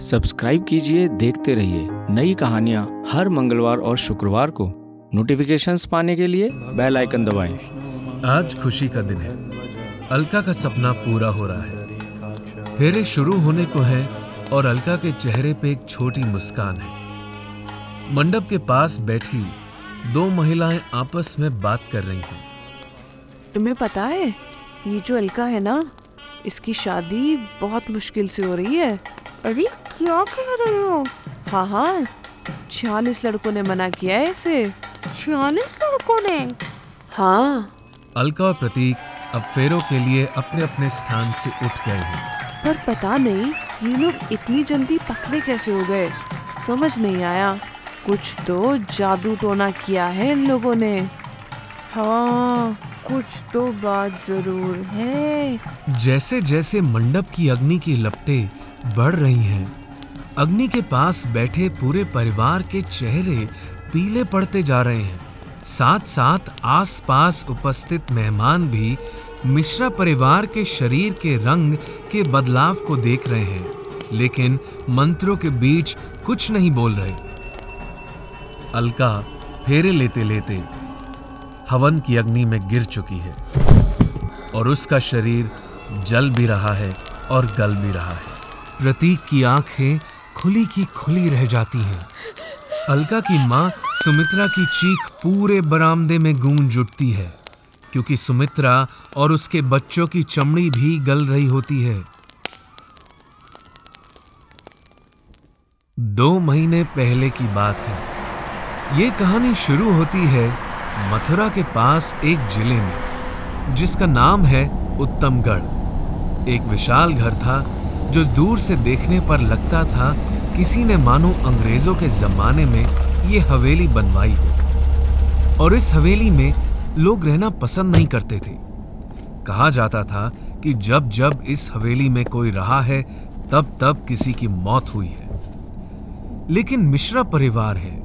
Subscribe कीजिए देखते रहिए नई कहानियाँ हर मंगलवार और शुक्रवार को। नोटिफिकेशंस पाने के लिए बेल आइकन दबाएँ। आज खुशी का दिन है। अलका का सपना पूरा हो रहा है। फेरे शुरू होने को है और अलका के चेहरे पे एक छोटी मुस्कान है। मंडप के पास बैठी दो महिलाएँ आपस में बात कर रही हैं। तुम्हें पता है ये जो अलका है ना इसकी शादी बहुत मुश्किल से हो रही है। अरे क्या कह रहे हो? हाँ हाँ छियालीस लड़कों ने मना किया है इसे। छियालीस लड़कों ने? हाँ। अलका और प्रतीक अब फेरों के लिए अपने अपने स्थान से उठ गए हैं। पर पता नहीं ये लोग इतनी जल्दी पतले कैसे हो गए? समझ नहीं आया। कुछ तो जादू टोना किया है इन लोगों ने। हाँ कुछ तो बात ज़रूर है। जैसे जैसे मंडप की अग्नि की लपटें बढ़ रही हैं। अग्नि के पास बैठे पूरे परिवार के चेहरे पीले पड़ते जा रहे हैं। साथ साथ आसपास उपस्थित मेहमान भी मिश्रा परिवार के शरीर के रंग के बदलाव को देख रहे हैं, लेकिन मंत्रों के बीच कुछ नहीं बोल रहे। अलका फेरे लेते लेते हवन की अग्नि में गिर चुकी है और उसका शरीर जल भी रहा है और गल भी रहा है। प्रतीक की आँखें खुली की खुली रह जाती हैं। अलका की माँ सुमित्रा की चीख पूरे बरामदे में गूंज उठती है, क्योंकि सुमित्रा और उसके बच्चों की चमड़ी भी गल रही होती है। दो महीने पहले की बात है। ये कहानी शुरू होती है मथुरा के पास एक ज़िले में, जिसका नाम है उत्तमगढ़। एक विशाल घर था जो दूर से देखने पर लगता था, किसी ने मानो अंग्रेज़ों के जमाने में ये हवेली बनवाई हो। और इस हवेली में लोग रहना पसंद नहीं करते थे। कहा जाता था कि जब जब इस हवेली में कोई रहा है, तब तब किसी की मौत हुई है। लेकिन मिश्रा परिवार है,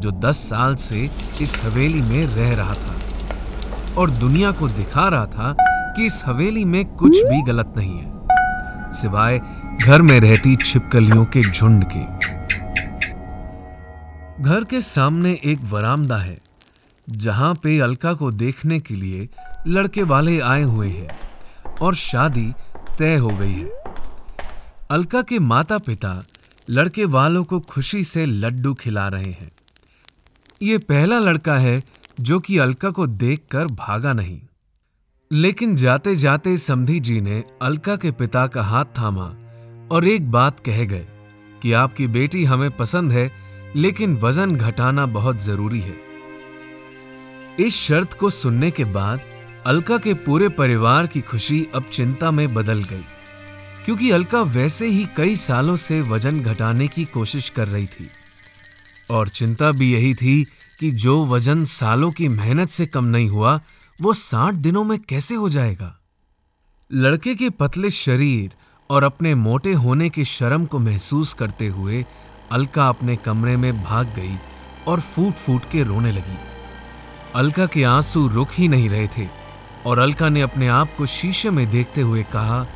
जो दस साल से इस हवेली में रह रहा था। और दुनिया को दिखा रहा था कि इस हवेली में कुछ भी गलत नहीं है। सिवाय घर में रहती छिपकलियों के झुंड के। घर के सामने एक वरामदा है, जहाँ पे अलका को देखने के लिए लड़के वाले आए हुए हैं और शादी तय हो गई है। अलका के माता पिता लड़के वालों को खुशी से लड्डू खिला रहे हैं। ये पहला लड़का है जो कि अलका को देखकर भागा नहीं। लेकिन जाते जाते समधी जी ने अलका के पिता का हाथ थामा और एक बात कह गए कि आपकी बेटी हमें पसंद है, लेकिन वज़न घटाना बहुत ज़रूरी है। इस शर्त को सुनने के बाद अलका के पूरे परिवार की खुशी अब चिंता में बदल गई, क्योंकि अलका वैसे ही कई सालों से वज़न घटाने की कोशिश कर रही थी। और चिंता भी यही थी कि जो वज़न सालों की मेहनत से कम नहीं हुआ वो साठ दिनों में कैसे हो जाएगा? लड़के के पतले शरीर और अपने मोटे होने की शर्म को महसूस करते हुए अलका अपने कमरे में भाग गई और फूट फूट के रोने लगी। अलका के आँसू रुक ही नहीं रहे थे और अलका ने अपने आप को शीशे में देखते हुए कहा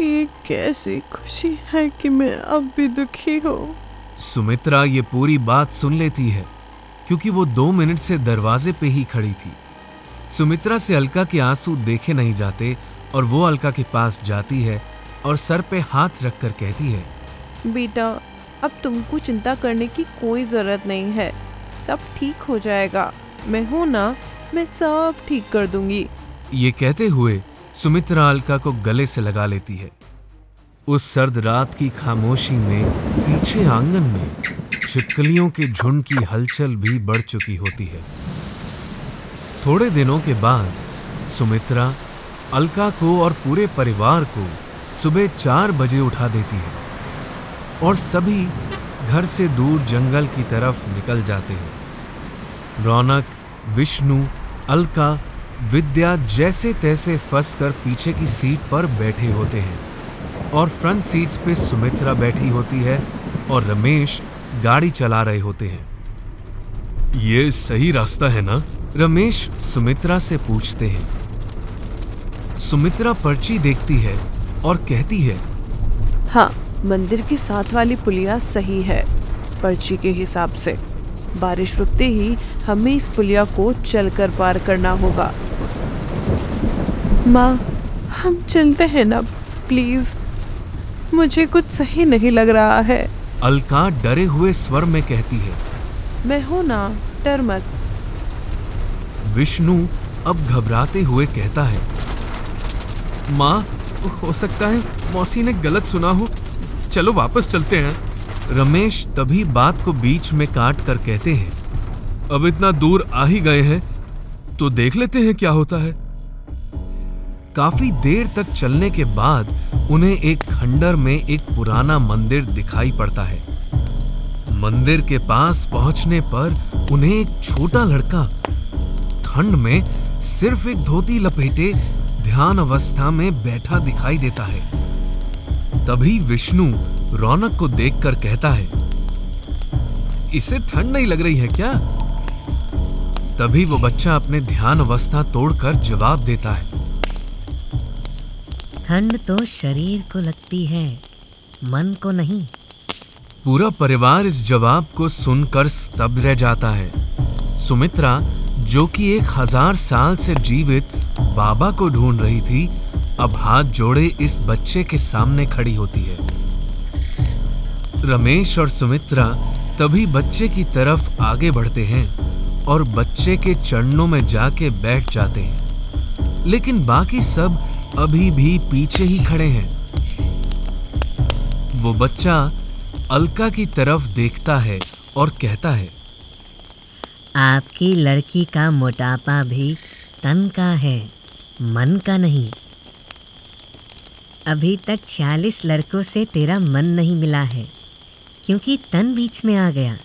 ये कैसी खुशी है कि मैं अब भी दुखी हूँ। सुमित्रा ये पूरी बात सुन लेती है क्योंकि वो दो मिनट से दरवाजे पे ही खड़ी थी। सुमित्रा से अलका के आँसू देखे नहीं जाते और वो अलका के पास जाती है और सर पे हाथ रखकर कहती है बेटा अब तुमको चिंता करने की कोई ज़रूरत नहीं है। सब ठीक हो जाएगा। मैं हूँ ना मैं सब ठीक कर दूँगी। ये कहते हुए सुमित्रा अलका को गले से लगा लेती है। उस सर्द रात की खामोशी में पीछे आँगन में छिपकलियों के झुंड की हलचल भी बढ़ चुकी होती है। थोड़े दिनों के बाद सुमित्रा अलका को और पूरे परिवार को सुबह चार बजे उठा देती है और सभी घर से दूर जंगल की तरफ़ निकल जाते हैं। रौनक, विष्णु, अलका, विद्या जैसे तैसे फंस कर पीछे की सीट पर बैठे होते हैं और फ्रंट सीट्स पे सुमित्रा बैठी होती है और रमेश गाड़ी चला रहे होते हैं। ये सही रास्ता है ना? रमेश सुमित्रा से पूछते हैं। सुमित्रा पर्ची देखती है और कहती है हाँ मंदिर की साथ वाली पुलिया सही है पर्ची के हिसाब से। बारिश रुकते ही हमें इस पुलिया को चलकर पार करना होगा। माँ हम चलते हैं ना प्लीज़। मुझे कुछ सही नहीं लग रहा है। अलका डरे हुए स्वर में कहती है मैं हूँ ना डर मत। विष्णु अब घबराते हुए कहता है, माँ, हो सकता है मौसी ने गलत सुना हो। चलो वापस चलते हैं। रमेश तभी बात को बीच में काट कर कहते हैं, अब इतना दूर आ ही गए हैं तो देख लेते हैं क्या होता है। काफ़ी देर तक चलने के बाद उन्हें एक खंडर में एक पुराना मंदिर दिखाई पड़ता है। मंदिर के पास पहुँचने पर उन्हें एक छोटा लड़का ठंड में सिर्फ़ एक धोती लपेटे ध्यान अवस्था में बैठा दिखाई देता है। तभी विष्णु रौनक को देखकर कहता है इसे ठंड नहीं लग रही है क्या? तभी वो बच्चा अपने ध्यान अवस्था तोड़कर जवाब देता है ठंड तो शरीर को लगती है मन को नहीं। पूरा परिवार इस जवाब को सुनकर स्तब्ध रह जाता है। सुमित्रा जो कि एक हज़ार साल से जीवित बाबा को ढूंढ रही थी, अब हाथ जोड़े इस बच्चे के सामने खड़ी होती है। रमेश और सुमित्रा तभी बच्चे की तरफ़ आगे बढ़ते हैं और बच्चे के चरणों में जाके बैठ जाते हैं। लेकिन बाकी सब अभी भी पीछे ही खड़े हैं। वो बच्चा अलका की तरफ़ देखता है और कहता है आपकी लड़की का मोटापा भी तन का है, मन का नहीं। अभी तक छियालीस लड़कों से तेरा मन नहीं मिला है, क्योंकि तन बीच में आ गया।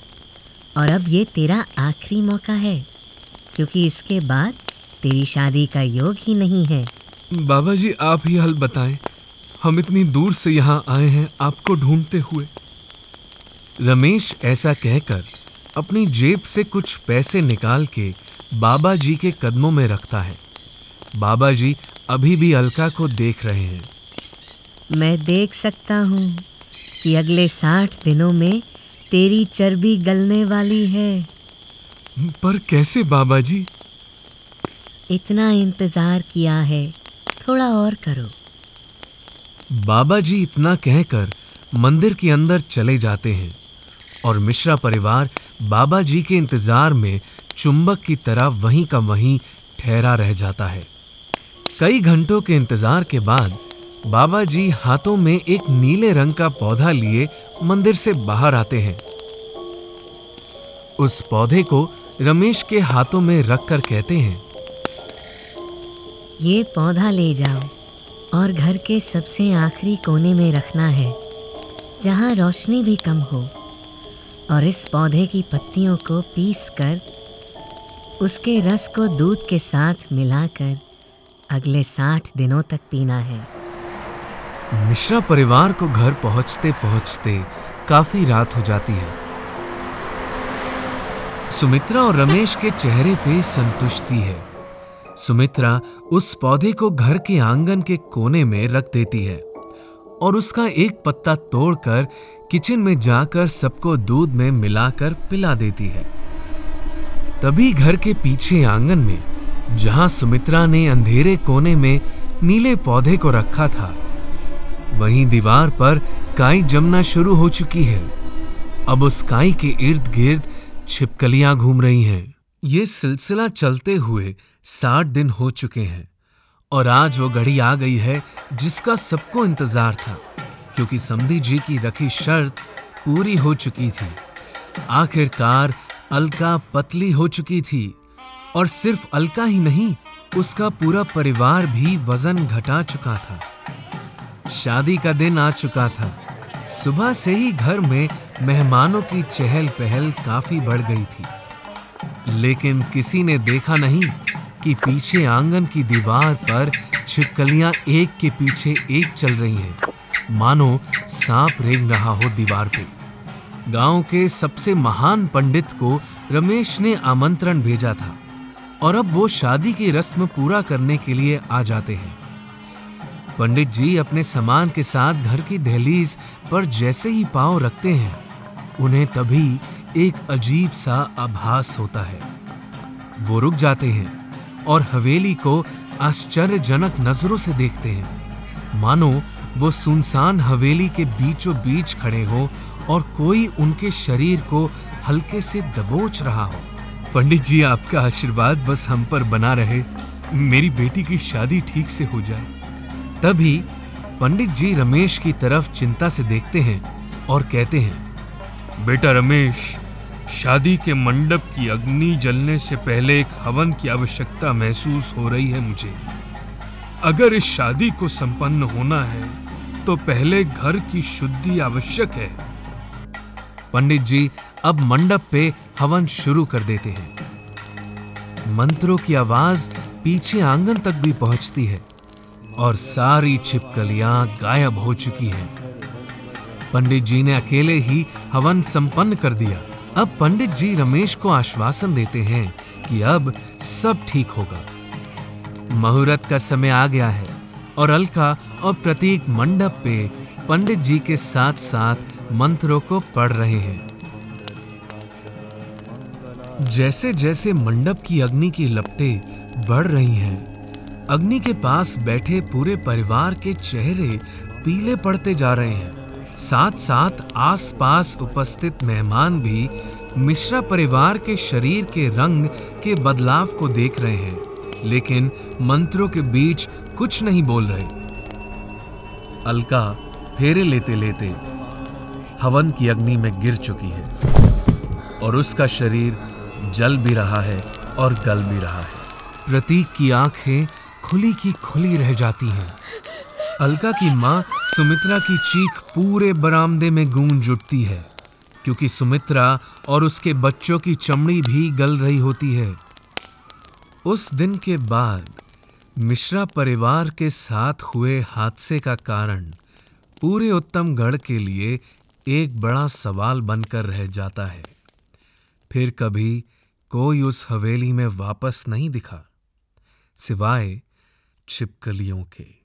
और अब ये तेरा आखिरी मौका है, क्योंकि इसके बाद तेरी शादी का योग ही नहीं है। बाबा जी आप ही हल बताएँ, हम इतनी दूर से यहाँ आए हैं आपको ढूंढते हुए। रमेश ऐसा कहकर अपनी जेब से कुछ पैसे निकाल के बाबा जी के कदमों में रखता है। बाबा जी अभी भी अलका को देख रहे हैं। मैं देख सकता हूँ कि अगले साठ दिनों में तेरी चर्बी गलने वाली है। पर कैसे बाबा जी इतना इंतज़ार किया है थोड़ा और करो। बाबा जी इतना कहकर मंदिर के अंदर चले जाते हैं। और मिश्रा परिवार बाबा जी के इंतज़ार में चुंबक की तरह वहीं का वहीं ठहरा रह जाता है। कई घंटों के इंतज़ार के बाद बाबा जी हाथों में एक नीले रंग का पौधा लिए मंदिर से बाहर आते हैं। उस पौधे को रमेश के हाथों में रखकर कहते हैं, ये पौधा ले जाओ और घर के सबसे आखिरी कोने में रखना है, जहाँ रोशनी भी कम हो। और इस पौधे की पत्तियों को पीस कर उसके रस को दूध के साथ मिलाकर अगले साठ दिनों तक पीना है। मिश्रा परिवार को घर पहुँचते पहुँचते काफ़ी रात हो जाती है। सुमित्रा और रमेश के चेहरे पे संतुष्टि है। सुमित्रा उस पौधे को घर के आँगन के कोने में रख देती है। और उसका एक पत्ता तोड़कर किचन में जाकर सबको दूध में मिलाकर पिला देती है। तभी घर के पीछे आँगन में, जहाँ सुमित्रा ने अंधेरे कोने में नीले पौधे को रखा था, वहीं दीवार पर काई जमना शुरू हो चुकी है। अब उस काई के इर्द गिर्द छिपकलियाँ घूम रही हैं। ये सिलसिला चलते हुए साठ दिन हो चुके हैं। और आज वो घड़ी आ गई है जिसका सबको इंतज़ार था, क्योंकि समधी जी की रखी शर्त पूरी हो चुकी थी। आखिरकार अलका पतली हो चुकी थी, और सिर्फ़ अलका ही नहीं, उसका पूरा परिवार भी वज़न घटा चुका था। शादी का दिन आ चुका था। सुबह से ही घर में मेहमानों की चहल पहल काफ़ी बढ़ गई थी। लेकिन किसी ने देखा नहीं कि पीछे आँगन की दीवार पर छिपकलियाँ एक के पीछे एक चल रही हैं। मानो सांप रेंग रहा हो दीवार पे। गाँव के सबसे महान पंडित को रमेश ने आमंत्रण भेजा था और अब वो शादी की रस्म पूरा करने के लिए आ जाते हैं। पंडित जी अपने सामान के साथ घर की दहलीज पर जैसे ही पाँव रखते हैं, उन्हें तभी एक अजीब सा आभास होता है। वो रुक जाते हैं। और हवेली को आश्चर्यजनक नज़रों से देखते हैं। मानो, वो सुनसान हवेली के बीचों बीच खड़े हो और कोई उनके शरीर को हल्के से दबोच रहा हो। पंडित जी, आपका आशीर्वाद बस हम पर बना रहे। मेरी बेटी की शादी ठीक से हो जाए। तभी पंडित जी रमेश की तरफ़ चिंता से देखते हैं और कहते हैं, बेटा रमेश शादी के मंडप की अग्नि जलने से पहले एक हवन की आवश्यकता महसूस हो रही है मुझे। अगर इस शादी को संपन्न होना है तो पहले घर की शुद्धि आवश्यक है। पंडित जी, अब मंडप पे हवन शुरू कर देते हैं। मंत्रों की आवाज़ पीछे आँगन तक भी पहुँचती है और सारी छिपकलियाँ गायब हो चुकी हैं। पंडित जी ने अकेले ही हवन संपन्न कर दिया। अब पंडित जी रमेश को आश्वासन देते हैं कि अब सब ठीक होगा। मुहूर्त का समय आ गया है और अलका और प्रतीक मंडप पे पंडित जी के साथ साथ मंत्रों को पढ़ रहे हैं। जैसे जैसे मंडप की अग्नि की लपटें बढ़ रही हैं, अग्नि के पास बैठे पूरे परिवार के चेहरे पीले पड़ते जा रहे हैं। साथ साथ आसपास उपस्थित मेहमान भी मिश्रा परिवार के शरीर के रंग के बदलाव को देख रहे हैं, लेकिन मंत्रों के बीच कुछ नहीं बोल रहे। अलका फेरे लेते लेते हवन की अग्नि में गिर चुकी है और उसका शरीर जल भी रहा है और गल भी रहा है। प्रतीक की आँखें खुली की खुली रह जाती हैं। अलका की माँ सुमित्रा की चीख पूरे बरामदे में गूंज उठती है, क्योंकि सुमित्रा और उसके बच्चों की चमड़ी भी गल रही होती है। उस दिन के बाद मिश्रा परिवार के साथ हुए हादसे का कारण पूरे उत्तमगढ़ के लिए एक बड़ा सवाल बनकर रह जाता है। फिर कभी कोई उस हवेली में वापस नहीं दिखा, सिवाय छिपकलियों के।